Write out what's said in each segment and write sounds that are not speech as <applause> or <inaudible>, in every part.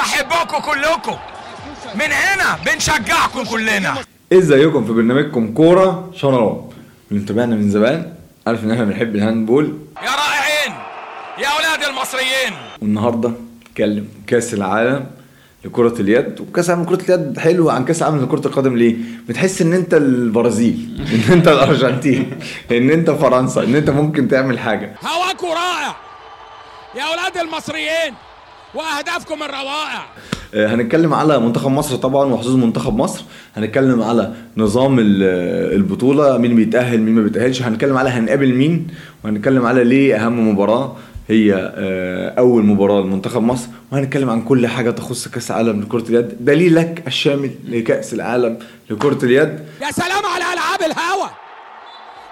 بحبكم كلكم. من هنا بنشجعكم كلنا. إزيكم في برنامجكم كورة شراب اللي متابعنا من زمان عارف إن إحنا بنحب الهاندبول. يا رائعين يا أولاد المصريين. والنهاردة نتكلم كأس العالم لكرة اليد. وكأس العالم لكرة اليد حلو عن كأس العالم لكرة القدم. ليه؟ بتحس إن أنت البرازيل <laughs> إن أنت الأرجنتين إن أنت فرنسا إن أنت ممكن تعمل حاجة. هواكم رائع. يا أولاد المصريين وأهدافكم الروائع. آه، هنتكلم على منتخب مصر طبعا وحظوظ منتخب مصر. هنتكلم على نظام ال- البطولة مين بيتأهل مين ما بيتأهلش. هنتكلم على هنقابل مين وهنتكلم على ليه أهم مباراة هي آه، أول مباراة لمنتخب مصر. وهنتكلم عن كل حاجة تخص كأس العالم لكرة اليد. دليلك الشامل لكأس العالم لكرة اليد. يا سلام على ألعاب الهوا.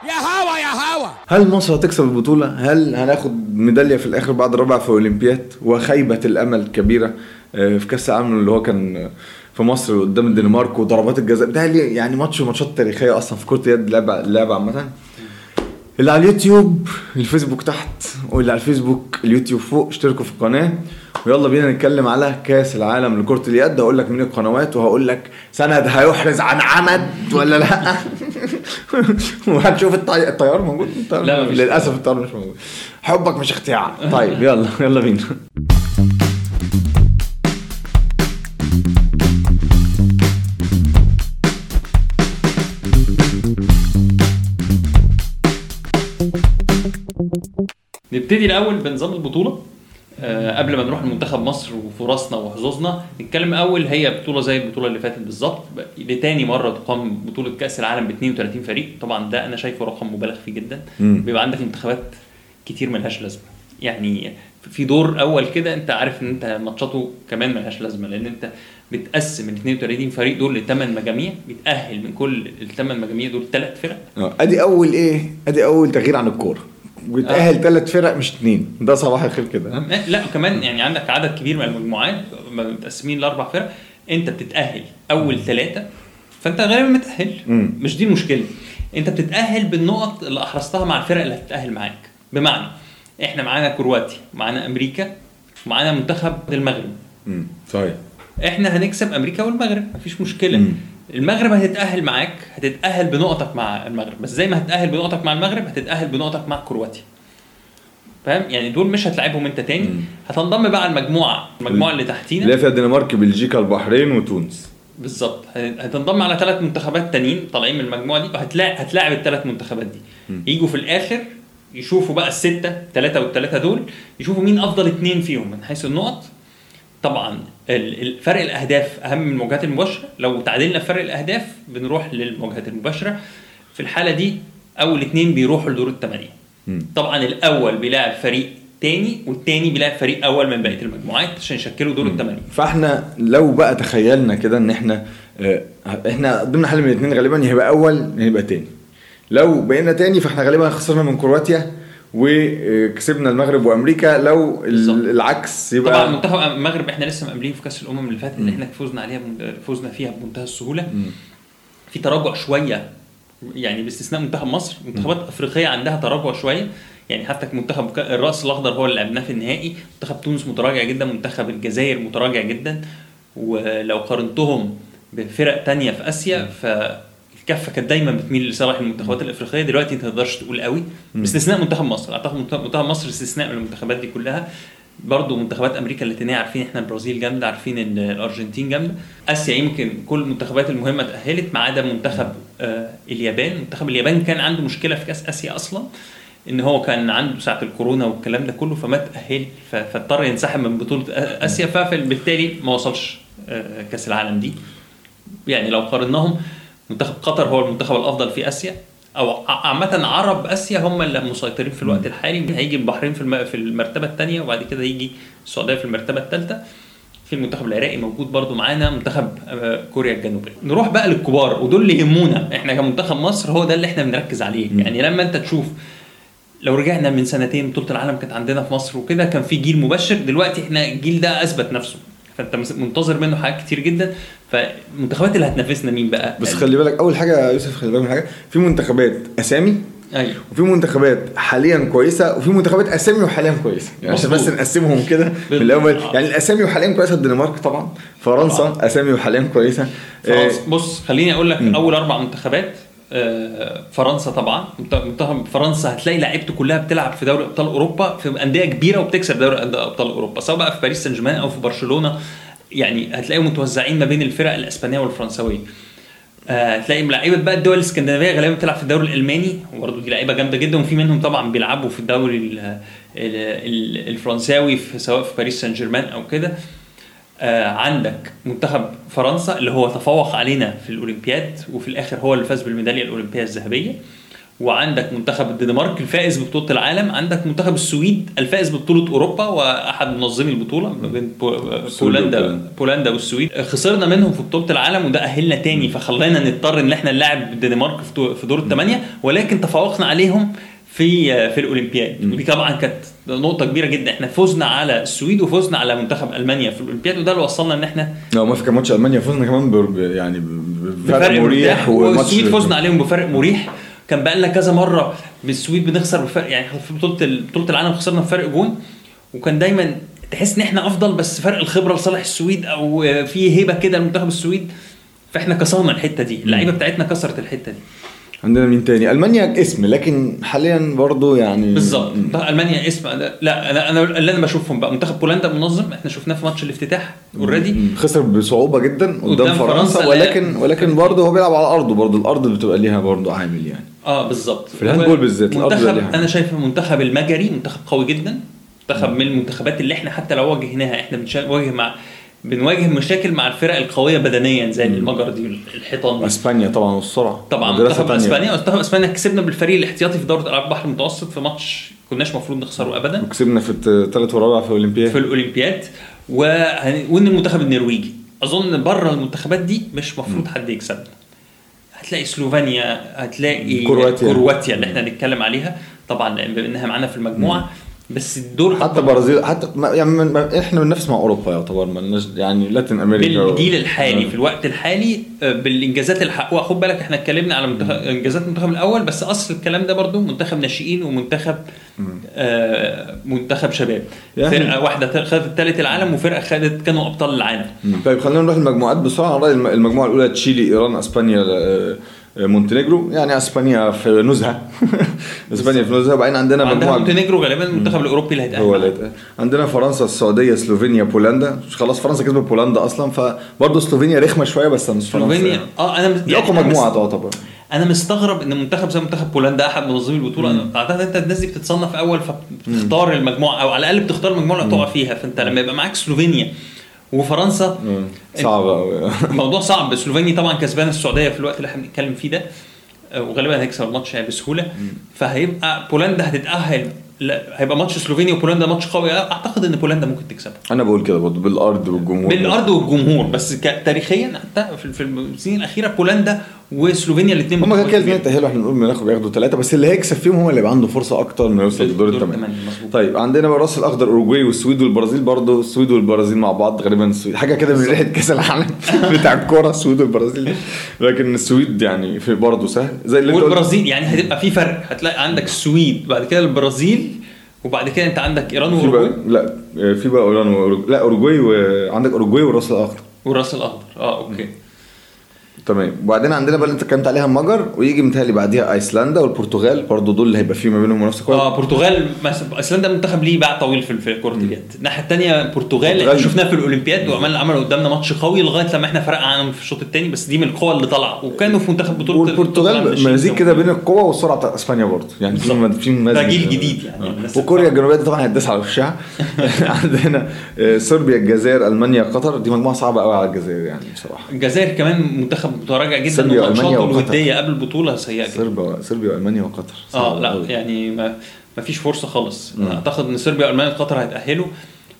يا هوا يا هوا. هل مصر هتكسب البطولة؟ هل هناخد ميدالية في الآخر بعد رابع في أولمبياد؟ وخيبة الأمل كبيرة آه، في كأس العالم اللي هو كان آه، في مصر قدام الدنمارك وضربات الجزاء. ده يعني ماتش من الماتشات التاريخية أصلا في كرة اليد لعبة لعبة عامة. اللي على اليوتيوب الفيسبوك تحت واللي على الفيسبوك اليوتيوب فوق اشتركوا في القناة ويلا بينا نتكلم على كأس العالم لكرة اليد. هقول لك مين القنوات وهقول لك سند هيحرز عن عمد ولا لأ. <laughs> وهنشوف الطي... الطيار موجود الطيار لا، مفيش للأسف الطيار مش موجود حبك مش اختيار <laughs> طيب يلا يلا بينا. نبتدي الأول بنظام البطولة. قبل ما نروح لمنتخب مصر وفرصنا وحظوظنا نتكلم أول هي بطولة زي البطولة اللي فاتت بالظبط لتاني مرة تقام بطولة كأس العالم ب 32 فريق. طبعا ده أنا شايفه رقم مبالغ فيه جدا. بيبقى عندك منتخبات كتير ملهاش لازمة. يعني في دور أول كده أنت عارف إن أنت ماتشاته كمان ملهاش لازمة لأن أنت بتقسم ال 32 فريق دول لثمان مجاميع بيتاهل من كل الثمان مجاميع دول ثلاث فرق. آه، أدي أول إيه؟ أدي أول تغيير عن الكورة. بيتاهل ثلاث فرق مش اثنين ده صباح الخير كده. ها؟ لا وكمان يعني عندك عدد كبير من المجموعات متقسمين لأربع فرق. أنت بتتأهل أول ثلاثة فأنت غالبا متأهل. مم. مش دي المشكلة. أنت بتتأهل بالنقط اللي أحرزتها مع الفرق اللي هتتأهل معاك. بمعنى إحنا معانا كرواتيا معانا أمريكا ومعانا منتخب المغرب. امم صحيح. إحنا هنكسب أمريكا والمغرب. مفيش مشكلة. مم. المغرب هتتأهل معاك هتتأهل بنقطك مع المغرب. بس زي ما هتتأهل بنقطك مع المغرب هتتأهل بنقطك مع كرواتيا. فاهم؟ يعني دول مش هتلعبهم انت تاني. مم. هتنضم بقى المجموعة المجموعة اللي تحتينا. اللي فيها الدنمارك بلجيكا البحرين وتونس. بالظبط. هت- هتنضم على ثلاث منتخبات تانيين طالعين من المجموعة دي. وهتلاعب هتلاعب الثلاث منتخبات دي. مم. يجوا في الآخر يشوفوا بقى الستة ثلاثة والثلاثه دول يشوفوا مين أفضل اثنين فيهم من حيث النقط طبعا فرق الأهداف أهم من المواجهات المباشرة. لو تعادلنا في فرق الأهداف بنروح للمواجهات المباشرة. في الحالة دي أول اثنين بيروحوا لدور الثمانيه. طبعا الأول بيلاعب فريق تاني والتاني بيلاعب فريق أول من بقية المجموعات عشان يشكلوا دور الثمانيه فإحنا لو بقى تخيلنا كده إن إحنا آه، إحنا ضمن حل من الاثنين غالبا هيبقى أول هيبقى تاني. لو بقينا تاني فإحنا غالبا خسرنا من كرواتيا وكسبنا المغرب وأمريكا. لو ال- بالظبط. العكس طبعا يبقى منتخب المغرب إحنا لسه مقابلين في كأس الأمم اللي فاتت اللي إحنا فوزنا عليها فوزنا فيها بمنتهى السهولة. مم. في تراجع شوية يعني باستثناء منتخب مصر منتخبات أفريقية عندها تراجع شوية. يعني حتى منتخب الرأس الأخضر هو اللي لعبناه في النهائي. منتخب تونس متراجع جدا منتخب الجزائر متراجع جدا. ولو قارنتهم بفرق تانية في آسيا فالكفه كانت دايما بتميل لصالح المنتخبات الأفريقية. دلوقتي أنت ما تقدرش تقول قوي. باستثناء منتخب مصر. أعتقد منتخب مصر استثناء من المنتخبات دي كلها. برضه منتخبات أمريكا اللاتينية عارفين إحنا البرازيل جامدة عارفين إن الأرجنتين جامدة. آسيا يمكن كل المنتخبات المهمة تأهلت ما عدا منتخب آه اليابان. منتخب اليابان كان عنده مشكلة في كأس آسيا أصلا إن هو كان عنده ساعة الكورونا والكلام ده كله فما تأهل فاضطر ينسحب من بطولة آسيا. فبالتالي ما وصلش آه، كأس العالم دي. يعني لو قارناهم منتخب قطر هو المنتخب الأفضل في آسيا. أو عامة عرب آسيا هم اللي مسيطرين في الوقت الحالي. هيجي البحرين في في المرتبة الثانية وبعد كده يجي السعودية في المرتبة الثالثه في المنتخب العراقي موجود برضو معانا منتخب آه، كوريا الجنوبية. نروح بقى للكبار ودول اللي يهمونا. إحنا كمنتخب مصر هو ده اللي إحنا بنركز عليه. يعني لما أنت تشوف لو رجعنا من سنتين بطولة العالم كانت عندنا في مصر وكده كان في جيل مبشر. دلوقتي إحنا الجيل ده أثبت نفسه. فانت منتظر منه حاجات كتير جدا. فالمنتخبات اللي هتنافسنا مين بقى؟ بس خلي بالك أول حاجة يا يوسف خلي بالك من حاجة. في منتخبات أسامي أيوه. وفي منتخبات حاليا كويسة وفي منتخبات أسامي وحاليا كويسة. يعني عشان بس. نقسمهم كده <laughs> من الأول. يعني الأسامي وحاليا كويسة الدنمارك طبعا. فرنسا أسامي وحاليا كويسة. فرنسا. آه، بص خليني أقول لك. أول أربع منتخبات. فرنسا طبعا. منت- منتخب فرنسا هتلاقي لعيبته كلها بتلعب في دوري أبطال أوروبا في أندية كبيرة وبتكسب دوري أبطال أوروبا سواء بقى في باريس سان جيرمان أو في برشلونة. يعني هتلاقيهم متوزعين ما بين الفرق الإسبانية والفرنسويه آه، هتلاقي لعيبة بقى الدول الإسكندنافية غالبا بتلعب في الدوري الألماني. وبرضه دي لعيبة جامدة جدا. وفي منهم طبعا بيلعبوا في الدوري ال- ال- ال- الفرنساوي في سواء في باريس سان جيرمان أو كده. آه، عندك منتخب فرنسا اللي هو تفوق علينا في الأولمبياد وفي الآخر هو اللي فاز بالميدالية الأولمبية الذهبية. وعندك منتخب الدنمارك الفائز ببطولة العالم. عندك منتخب السويد الفائز ببطولة أوروبا وأحد منظمي البطولة ما بين بو- بولندا. بولندا والسويد. خسرنا منهم في بطولة العالم وده أهلنا تاني فخلانا نضطر إن إحنا نلعب الدنمارك في دور- في دور الثمانيه ولكن تفوقنا عليهم في في الأولمبياد. ودي طبعا كانت نقطة كبيرة جدا. إحنا فزنا على السويد وفزنا على منتخب ألمانيا. في الأولمبياد وده اللي وصلنا إن إحنا لو ما في كان ماتش ألمانيا فزنا كمان ب- يعني بفرق بفرق مريح والسويد فزنا عليهم بفرق مريح. كان بقى لنا كذا مرة بالسويد بنخسر بفرق يعني في بطولة ال- بطولة العالم خسرنا بفرق جون. وكان دايما تحس إن إحنا أفضل بس فرق الخبرة لصالح السويد أو في هيبة كده لمنتخب السويد. فإحنا كسرنا الحتة دي. اللعيبة بتاعتنا كسرت الحتة دي. عندنا مين تاني؟ ألمانيا اسم لكن حاليا برضو يعني بالظبط. منتخب ألمانيا اسم. لا أنا أنا اللي أنا بشوفهم بقى. منتخب بولندا منظم. إحنا شفناه في ماتش الافتتاح already. خسر بصعوبة جدا قدام, قدام فرنسا, فرنسا،. ولكن ولكن برضه هو بيلعب على أرضه. برضه الأرض بتبقى ليها برضه عامل يعني. آه بالظبط. في ال handball بالذات، منتخب. أنا شايف المنتخب المجري منتخب قوي جدا. منتخب من المنتخبات اللي إحنا حتى لو واجهناها إحنا بنواجه مع بنواجه مشاكل مع الفرق القوية بدنيا زي المجر دي الحيطان دي. اسبانيا طبعا والسرعة. طبعا. منتخب. إسبانيا. منتخب إسبانيا كسبنا بالفريق الاحتياطي في دوره العاب البحر المتوسط في ماتش كناش المفروض نخسره ابدا. وكسبنا في الثالث والرابع في الأولمبياد. في الأولمبياد. وهن- وإن المنتخب النرويجي. أظن بره المنتخبات دي مش مفروض حد يكسبنا. هتلاقي سلوفينيا هتلاقي كرواتيا. كرواتيا اللي إحنا هنتكلم عليها. طبعا بما إنها معانا في المجموعة. بس الدور حتى برازيل حتى ما- يعني من- إحنا بننافس مع أوروبا يعتبر ما يعني لاتين أمريكا بالجيل الحالي آه. في الوقت الحالي آه، بالإنجازات اللي حققوها خد بالك إحنا اتكلمنا على منتخب إنجازات المنتخب الأول بس أصل الكلام ده برضو منتخب ناشئين ومنتخب آه منتخب شباب. يعني- فرقة واحدة خدت الثالث العالم وفرقة خدت كانوا أبطال العالم. مم. طيب خلينا نروح المجموعات بسرعة المجموعة الأولى تشيلي إيران إسبانيا آه، مونتينيجرو يعني إسبانيا في نزهه <laughs> إسبانيا في نزهه وبعدين عندنا مجموعه مونتينيجرو غالبا المنتخب الأوروبي اللي هيتأهل هو اللي. هيتأهل. عندنا فرنسا السعودية سلوفينيا بولندا. خلاص فرنسا كسبت بولندا أصلا فبرضه سلوفينيا رخمة شوية بس مش فرنسا. سلوفينيا يعني. آه أنا دي اقوى أنا مجموعة تعتبر. أنا مستغرب إن منتخب زي منتخب بولندا أحد منظمي البطولة. أنا أعتقد أنت الناس دي بتتصنف أول فبتختار المجموعة أو على الأقل بتختار المجموعة اللي هتقع فيها. فأنت لما يبقى معاك سلوفينيا وفرنسا. صعبه قوي الموضوع صعب سلوفينيا طبعا كسبان السعودية في الوقت اللي إحنا بنتكلم فيه ده آه، وغالبا هيكسب الماتش يعني بسهولة. فهيبقى بولندا هتتأهل لا هيبقى ماتش سلوفينيا وبولندا ماتش قوي. أعتقد إن بولندا ممكن تكسبها أنا بقول كده برضه بالأرض والجمهور. بالأرض والجمهور بس تاريخيا حتى في السنين الأخيرة بولندا وسلوفينيا الاثنين هما كده كده الاثنين تاهلوا إحنا بنقول بناخد بياخدوا ثلاثة بس اللي هيكسب فيهم هو اللي يبقى عنده فرصة أكتر إنه يوصل لدور دور الثمانيه. طيب عندنا بقى الراس الأخضر أوروجواي والسويد والبرازيل برضه السويد والبرازيل مع بعض غالبا السويد حاجة كده من ريحة كأس العالم <laughs> بتاع الكورة السويد والبرازيل. لكن السويد يعني في برضه سهل. زي اللي. والبرازيل يعني هتبقى في فرق. هتلاقي عندك السويد بعد كده البرازيل وبعد كده أنت عندك إيران وأوروجواي. لا في بقى إيران وأوروجواي- لا أوروجواي وعندك أوروجواي والراس الأخضر. والراس الأخضر. آه أوكي. تمام. وبعدين عندنا بقى اللي انت اتكلمت عليها المجر ويجي متهيألي بعديها ايسلندا والبرتغال. برضه دول اللي هيبقى في ما بينهم منافسة كويسة. آه برتغال مس- ايسلندا منتخب ليه باع طويل في كرة اليد. الناحية الثانية البرتغال البرتغال- إحنا شفناها في الأولمبياد وعمل عملوا قدامنا ماتش قوي لغاية لما إحنا فرقنا عنهم في الشوط الثاني بس دي من القوى اللي طالعة. وكانوا في منتخب بطولة والبرتغال مزيج كده بين القوه والسرعه بتاع إسبانيا برضه يعني في. في مزيج ده جيل جديد يعني. الناس وكوريا الجنوبية طبعا هتداس على وشها عندنا آه، صربيا الجزائر ألمانيا قطر. دي مجموعة صعبة قوي على الجزائر يعني بصراحة. الجزائر كمان منتخب متراجع جدا وألمانيا وقطر. الوديه قبل البطولة سيئه جدا. صربيا صربيا وألمانيا وقطر. آه لا أوي. يعني ما ما فيش فرصة خالص. أعتقد إن صربيا وألمانيا وقطر هيتأهلوا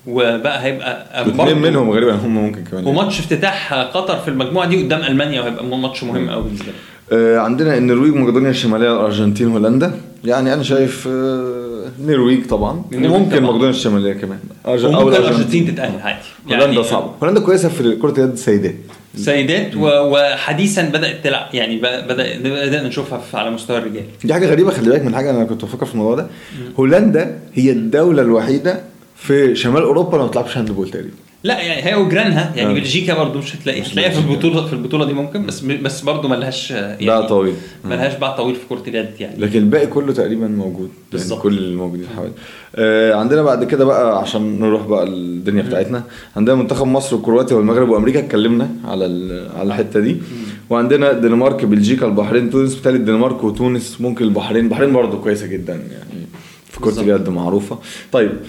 وبقى هيبقى واثنين برضه- منهم غالبا هم ممكن كمان. وماتش افتتاح قطر في المجموعة دي قدام ألمانيا وهيبقى ماتش مهم قوي بالنسبة آه، عندنا النرويج مقدونيا الشمالية الأرجنتين هولندا. يعني أنا شايف آه، النرويج طبعا. وممكن طبعاً. مقدونيا الشمالية كمان. أرج- أو وممكن الأرجنتين. الأرجنتين تتأهل عادي. هولندا صعبه هولندا كويسة في كرة اليد سيدات سيدات وحديثا بدات تلعب يعني بدا بدأنا نشوفها على مستوى الرجال. دي حاجة غريبة خلي بالك من حاجة أنا كنت بفكر في الموضوع ده. هولندا هي الدولة الوحيدة في شمال أوروبا اللي ما بتلعبش handball تقريبا. لا يعني هي وجيرانها يعني آه. بلجيكا برضو مش هتلاقي مش هتلاقيها في. البطولة في البطولة دي ممكن بس بس برضو ملهاش يعني باع طويل. ملهاش باع طويل في كرة اليد يعني لكن الباقي كله تقريبا موجود بالظبط. يعني كل الموجودين حوالي آه عندنا بعد كده بقى عشان نروح بقى الدنيا بتاعتنا عندنا منتخب مصر وكرواتيا والمغرب وأمريكا اتكلمنا على على الحتة دي وعندنا الدنمارك بلجيكا البحرين تونس بالتالي الدنمارك وتونس ممكن البحرين البحرين برضه كويسة جدا يعني في كرة. اليد معروفة طيب نروح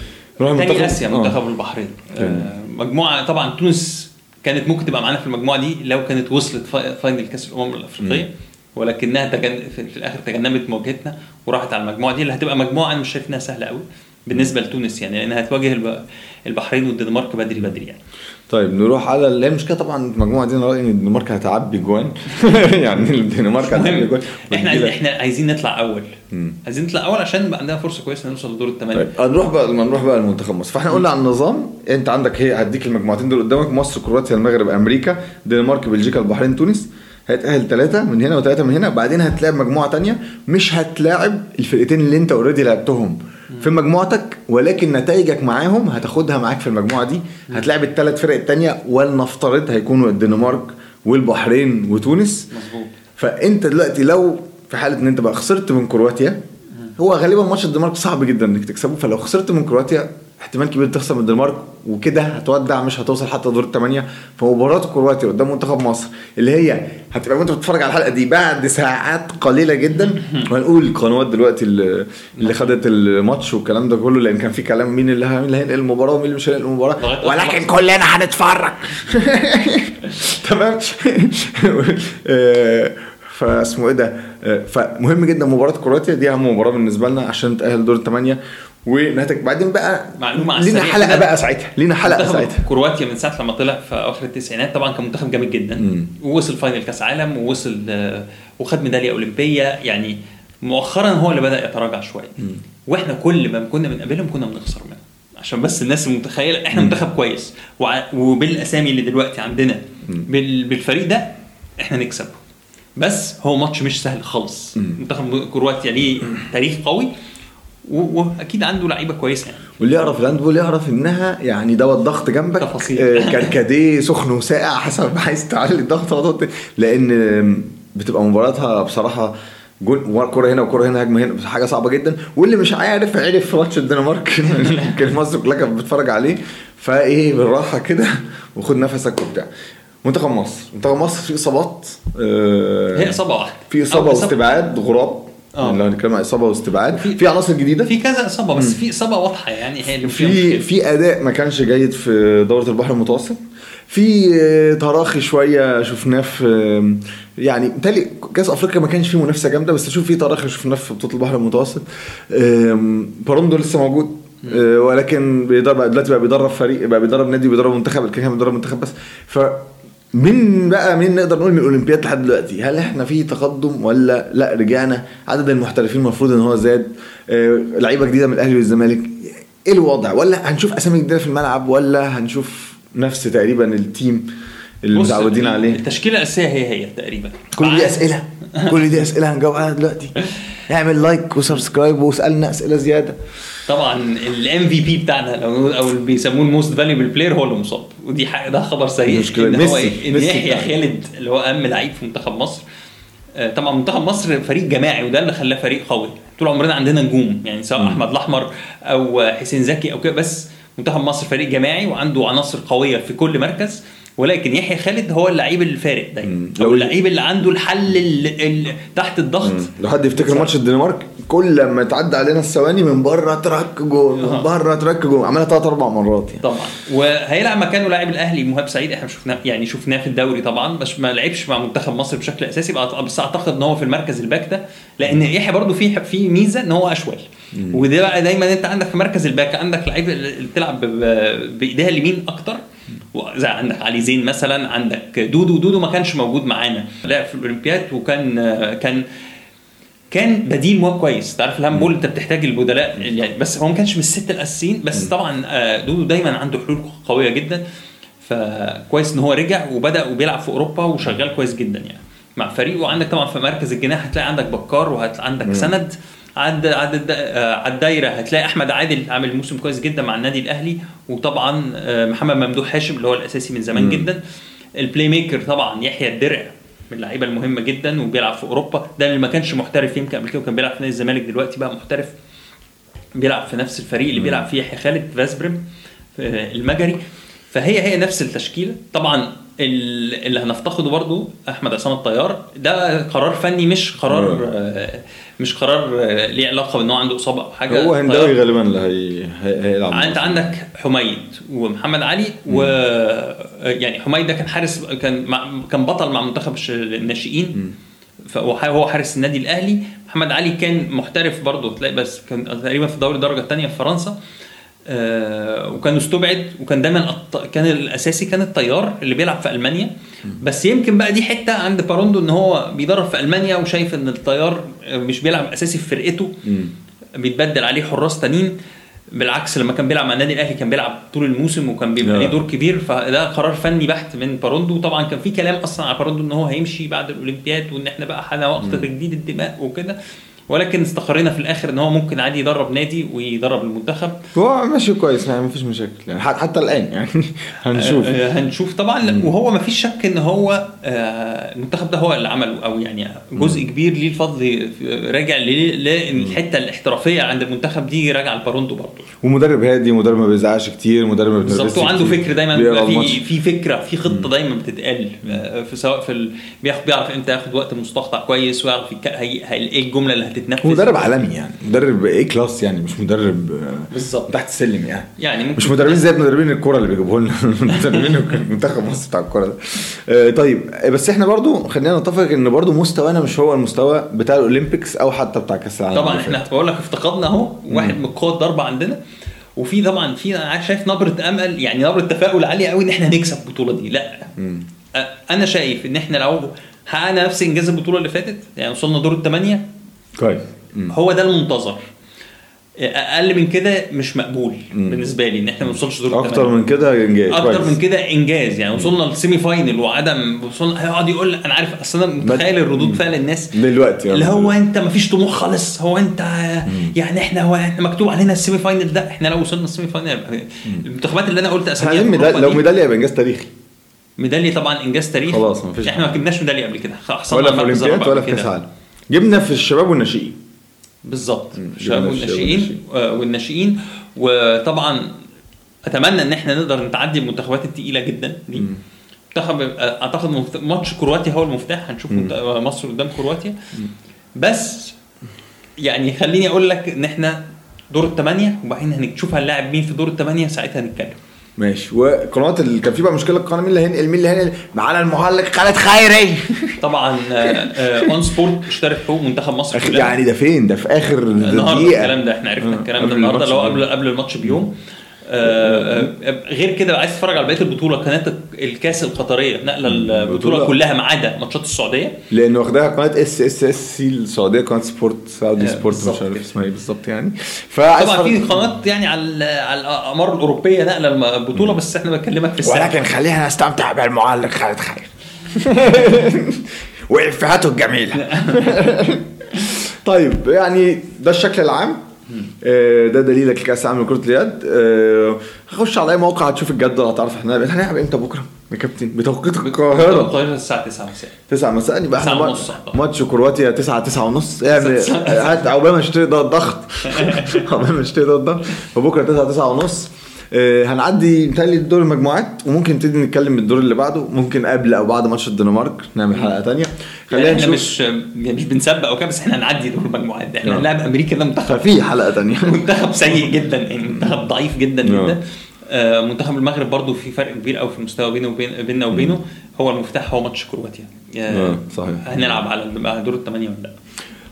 تاني آسيا آه. منتخب البحرين. آه مجموعة طبعا تونس كانت ممكن تبقى معانا في المجموعة دي لو كانت وصلت fi- final كأس الأمم الأفريقية ولكنها تجن... في في الآخر تجنبت مواجهتنا وراحت على المجموعة دي اللي هتبقى مجموعة أنا مش شايف إنها سهلة قوي بالنسبة لتونس يعني لأنها هتواجه الب... البحرين والدنمارك بدري بدري يعني. طيب نروح على اللي هي المشكلة طبعا المجموعه دي أنا رأيي إن الدنمارك هتعبي جوان. <laughs> يعني الدنمارك هتعبي جوان. إحنا إحنا عايزين نطلع أول. عايزين نطلع أول عشان يبقى عندنا فرصة كويسة نوصل لدور الثمانيه طيب هنروح بقى لما نروح بقى لمنتخب مصر. فإحنا قلنا على النظام أنت عندك هي هديك المجموعتين دول قدامك مصر كرواتيا المغرب أمريكا الدنمارك بلجيكا البحرين تونس. هيتأهل ثلاثة من هنا وثلاثة من هنا. بعدين هتلاعب مجموعة تانية مش هتلاعب الفرقتين اللي أنت already لعبتهم. في مجموعتك ولكن نتائجك معاهم هتاخدها معاك في المجموعة دي. هتلاعب الثلاث فرق التانية ولنفترض هيكونوا الدنمارك والبحرين وتونس. مظبوط. فأنت دلوقتي لو في حالة إن أنت بقى خسرت من كرواتيا هو غالبا ماتش الدنمارك صعب جدا إنك تكسبه. فلو خسرت من كرواتيا احتمال كبير تخسر من الدنمارك وكده هتودع مش هتوصل حتى دور الثمانيه فمباراة كرواتيا قدام منتخب مصر اللي هي هتبقى وانت بتتفرج على الحلقة دي بعد ساعات قليلة جدا. وهنقول القنوات دلوقتي اللي, خدت الماتش والكلام ده كله لأن كان في كلام مين اللي مين اللي هينقل المباراة ومين اللي مش هينقل المباراة. ولكن كلنا هنتفرج. <laughs> تمام؟ <laughs> آه، فاسمه إيه ده؟ آه، فمهم جدا مباراة كرواتيا دي أهم مباراة بالنسبة لنا عشان نتاهل دور الثمانيه ونهتك بعدين بقى معلومة على لينا حلقة. بقى ساعتها. لينا حلقة ساعتها. كرواتيا من ساعة لما طلع في أواخر التسعينات طبعا كان منتخب جامد جدا. مم. ووصل فاينل كأس عالم ووصل آه، وخد ميدالية أولمبية. يعني مؤخرا هو اللي بدأ يتراجع شوية. وإحنا كل ما كنا بنقابلهم كنا بنخسر منهم. عشان بس الناس المتخيلة إحنا منتخب كويس. وع- وبالأسامي اللي دلوقتي عندنا. بال- بالفريق ده إحنا نكسبه. بس هو ماتش مش سهل خالص. منتخب كرواتيا ليه تاريخ قوي. واكيد عنده لعيبة كويسة يعني. واللي يعرف ال handball يعرف إنها يعني دوا ضغط جنبك تفاصيل. آه، كركديه سخن وساقع <laughs> حسب عايز تعلي الضغط لأن بتبقى مباراتها بصراحة جول كرة هنا وكرة هنا هجمة هنا حاجة صعبة جدا. واللي مش عارف عرف في ماتش الدنمارك. يمكن مصر كلها كانت بتتفرج عليه. فإيه بالراحة كده وخد نفسك وبتاع. منتخب مصر. منتخب مصر فيه إصابات آه، هي إصابة واحدة. في إصابة واستبعاد غراب. آه. لو هنتكلم عن إصابة واستبعاد. في- عناصر جديدة؟ في كذا إصابة بس في إصابة واضحة يعني هي اللي في. في أداء ما كانش جيد في دورة البحر المتوسط. في آه، تراخي شوية شفناه في آه، يعني بالتالي كأس أفريقيا ما كانش فيه منافسة جامدة بس شوف في تراخي شفناه في بطولة البحر المتوسط. باروندو لسه موجود آه، ولكن بيدرب دلوقتي بقى بيدرب فريق بقى بيدرب نادي وبيدرب منتخب كان بيدرب منتخب بس. ف مين بقى مين نقدر نقول من الاولمبياد لحد دلوقتي؟ هل إحنا في تقدم ولا لأ؟ رجعنا. عدد المحترفين المفروض إن هو زاد. آه، لعيبة جديدة من الأهلي والزمالك. إيه الوضع؟ ولا هنشوف أسامي جديدة في الملعب ولا هنشوف نفس تقريبا ال team اللي متعودين عليه؟ التشكيلة الأساسية هي هي تقريبا. كل دي أسئلة. كل دي أسئلة هنجاوب عليها دلوقتي. <laughs> اعمل like و subscribe واسألنا أسئلة زيادة. طبعا ال MVP بتاعنا أو اللي بيسموه ال most valuable player هو اللي مصاب. ودي حاجة ده خبر سيء مشكلة. إن هو ميسي. ميسي يحيى. خالد اللي هو أهم لعيب في منتخب مصر آه، طبعا منتخب مصر فريق جماعي وده اللي خلاه فريق قوي طول عمرنا عندنا نجوم يعني سواء أحمد الأحمر أو حسين زكي أو كده بس منتخب مصر فريق جماعي وعنده عناصر قوية في كل مركز ولكن يحيى خالد هو اللعيب الفارق دايما. لو- اللعيب اللي عنده الحل ال- ال- تحت الضغط. لو حد يفتكر ماتش الدنمارك كل ما تعدي علينا الثواني من بره ترك جول من آه. بره ترك جول عملها ثلاث أربع مرات يعني. طبعا. وهيلعب مكانه لاعب الأهلي مهاب سعيد إحنا شفناه يعني شفناه في الدوري طبعا بس ما لعبش مع منتخب مصر بشكل أساسي. بس أعتقد إن هو في المركز ال back ده. لأن يحيى برضه في في ميزة إن هو أشول. وده بقى دايما أنت عندك في مركز ال back عندك لعيب اللي بتلعب ب- بإيديها اليمين أكتر. زي عندك علي زين مثلا عندك دودو. دودو ما كانش موجود معانا. لعب في الأولمبياد وكان كان كان بديل مو كويس. تعرف ال handball أنت بتحتاج البدلاء يعني بس هو ما كانش من الست الأساسيين. بس طبعا آه، دودو دايما عنده حلول قوية جدا. فكويس إن هو رجع وبدأ وبيلعب في أوروبا وشغال كويس جدا يعني مع فريقه وعندك طبعا في مركز الجناح هتلاقي عندك بكار وعندك سند. عد عد آه، على الدايره هتلاقي أحمد عادل عامل موسم كويس جدا مع النادي الأهلي وطبعا آه، محمد ممدوح هاشم اللي هو الأساسي من زمان مم. جدا. ال playmaker طبعا يحيى الدرع من اللعيبة المهمة جدا وبيلعب في أوروبا. ده اللي ما كانش محترف يمكن قبل كده وكان بيلعب في نادي الزمالك دلوقتي بقى محترف. بيلعب في نفس الفريق اللي بيلعب فيه يحيى خالد فيسبريم آه، المجري. فهي هي نفس التشكيلة. طبعا اللي هنفتقده برضو أحمد عصام الطيار. ده قرار فني مش قرار آه، مش قرار آه، ليه علاقة بأن هو عنده إصابة أو حاجة. هو هنداوي غالبا اللي هي... هي... هيلعب. أنت عندك حميد ومحمد علي و يعني حميد ده كان حارس كان مع... كان بطل مع منتخب الناشئين. فهو حارس النادي الأهلي. محمد علي كان محترف برضه تلاقي بس كان تقريبا في دوري الدرجة الثانية في فرنسا. آه وكان استبعد وكان دايما. كان الأساسي كان الطيار اللي بيلعب في ألمانيا. بس يمكن بقى دي حتة عند باروندو إن هو بيدرب في ألمانيا وشايف إن الطيار مش بيلعب أساسي في فرقته. بيتبدل عليه حراس تانيين. بالعكس لما كان بيلعب مع النادي الأهلي كان بيلعب طول الموسم وكان بيبقى. ليه دور كبير. فده قرار فني بحت من باروندو. طبعا كان في كلام أصلا على باروندو إن هو هيمشي بعد الأولمبياد وإن إحنا بقى حان وقت تجديد الدماء وكده. ولكن استقرينا في الآخر إن هو ممكن عادي يدرب نادي ويدرب المنتخب. هو ماشي كويس يعني مفيش مشاكل يعني حت- حتى الآن يعني <laughs> هنشوف. آه، آه، هنشوف. طبعا وهو ما فيش شك إن هو آه، المنتخب ده هو اللي عمله أو يعني جزء كبير ليه الفضل راجع ل- للحته الاحترافية عند المنتخب دي راجع لباروندو برضه. ومدرب هادي مدرب ما بيزعقش كتير مدرب ما بالظبط وعنده. فكر دايما في. في فكرة في خطة دايما بتتقال في سواء في بيعرف إمتى ياخد وقت مستقطع كويس ويعرف. إيه الجملة اللي هتتنفذ مدرب عالمي يعني مدرب إيه كلاس يعني مش مدرب آه، بالظبط. تحت السلم يعني. يعني ممكن مش مدربين زي مدربين الكورة اللي بيجيبوه لنا. <laughs> مدربين منتخب مصر بتاع الكورة ده. آه، طيب آه، بس إحنا برضو خلينا نتفق ان برضو مستوانا مش هو المستوى بتاع الأولمبيكس أو حتى بتاع كأس العالم طبعا. إحنا بقول لك افتقدنا اهو واحد من قوى الضربه عندنا. وفي طبعا في أنا شايف نبرة أمل يعني نبرة تفاؤل عالية قوي إن إحنا نكسب البطولة دي. لا. أنا شايف إن إحنا لو حققنا نفس انجاز البطولة اللي فاتت يعني وصلنا دور الثمانيه كويس. مم. هو ده المنتظر. أقل من كده مش مقبول مم. بالنسبة لي إن إحنا ما نوصلش دور أكتر من كده إنجاز أكتر كويس. من كده إنجاز. يعني وصلنا لل semi final وعدم وصلنا هيقعد يقول أنا عارف أصل أنا متخيل الردود فعل الناس. دلوقتي اللي هو أنت ما فيش طموح خالص. هو أنت يعني إحنا هو إحنا مكتوب علينا ال semi final ده. إحنا لو وصلنا ال semi final المنتخبات اللي أنا قلت أساميها أوروبا لو ميدالية يبقى إنجاز تاريخي. ميدالية طبعا إنجاز تاريخي. خلاص، مفيش إحنا ما جبناش ميدالية قبل كده. حصلنا ولا في اولمبياد ولا في كأس كده. جبنا في الشباب والناشئين. بالظبط. الشباب والناشئين آه، والناشئين. وطبعا أتمنى إن إحنا نقدر نتعدي المنتخبات الثقيله جدا دي. منتخب آه، أعتقد ماتش كرواتيا هو المفتاح. هنشوف منت- مصر قدام كرواتيا. بس يعني خليني أقول لك إن إحنا دور الثمانيه وبعدين هنشوف هنلاعب مين في دور الثمانيه ساعتها نتكلم ماشي. وقنوات اللي كان في بقى مشكلة القناه مين اللي هينقل مين اللي هينقل؟ معانا المعلق خالد خيري <laughs> طبعا ON Sport اشترت حقوق منتخب مصر كلها. يعني ده فين؟ ده في آخر دقيقة. الكلام ده إحنا عرفنا آه، الكلام ده النهارده اللي هو. قبل قبل الماتش بيوم. آه، آه، غير كده عايز تتفرج على بقية البطولة. قناة الكاس القطرية نقله البطولة. كلها ما عدا ماتشات السعودية. لأن واخداها قناة S SSC السعودية قناة sport سعودي آه، sport مش عارف. اسمها إيه بالظبط يعني. طبعا في قناة يعني على على الأقمار الأوروبية نقله الم- البطولة بس إحنا بكلمك في الساعة ولكن خلينا نستمتع بالمعلق خالد خير. <laughs> وافهاته الجميلة. <laughs> طيب يعني ده الشكل العام. آه، ده دليلك لكاس العالم لكرة اليد. آه، هخش على أي موقع هتشوف الجدول هتعرف إحنا هنلعب إمتى بكرة؟ يا كابتن بتوقيت القاهرة. القاهره الساعة 9 مساء. 9 مساء. يبقى إحنا ونص. ماتش كرواتيا 9 9 ونص. يعني. هات عقبال ما نشتري ده الضغط. <laughs> عقبال ما نشتري ده الضغط. فبكرة 9 9 ونص. آه، هنعدي متهيألي دور المجموعات وممكن نبتدي نتكلم الدور اللي بعده. ممكن قبل أو بعد ماتش الدنمارك نعمل حلقة تانية. خلينا يعني إحنا نشوف. مش مش بنسبق أو كده بس إحنا هنعدي دور المجموعات ده. إحنا. هنلاعب أمريكا ده منتخب. ففي حلقة تانية. <laughs> منتخب سيء جدا يعني منتخب ضعيف جدا نعم. جدا. آه، منتخب المغرب برضو في فرق كبير قوي في المستوى بينه وبين بيننا وبينه. هو المفتاح هو ماتش كرواتيا. آه، صحيح. هنلعب على على دور الثمانيه ولا لأ.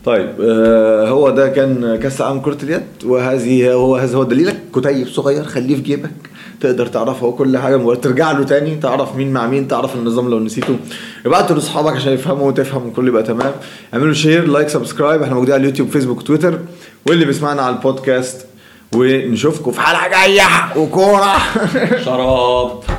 طيب آه هو ده كان كأس العالم كره اليد وهذه هو هذا هو دليلك. كتيب صغير خليه في جيبك. تقدر تعرف هو كل حاجة ترجع له تاني تعرف مين مع مين تعرف النظام لو نسيته. ابعته لأصحابك عشان يفهموا وتفهم الكل يبقى تمام. اعملوا share like subscribe إحنا موجودين على اليوتيوب فيسبوك تويتر واللي بيسمعنا على البودكاست ونشوفكم في حلقة جاية. وكورة. شراب.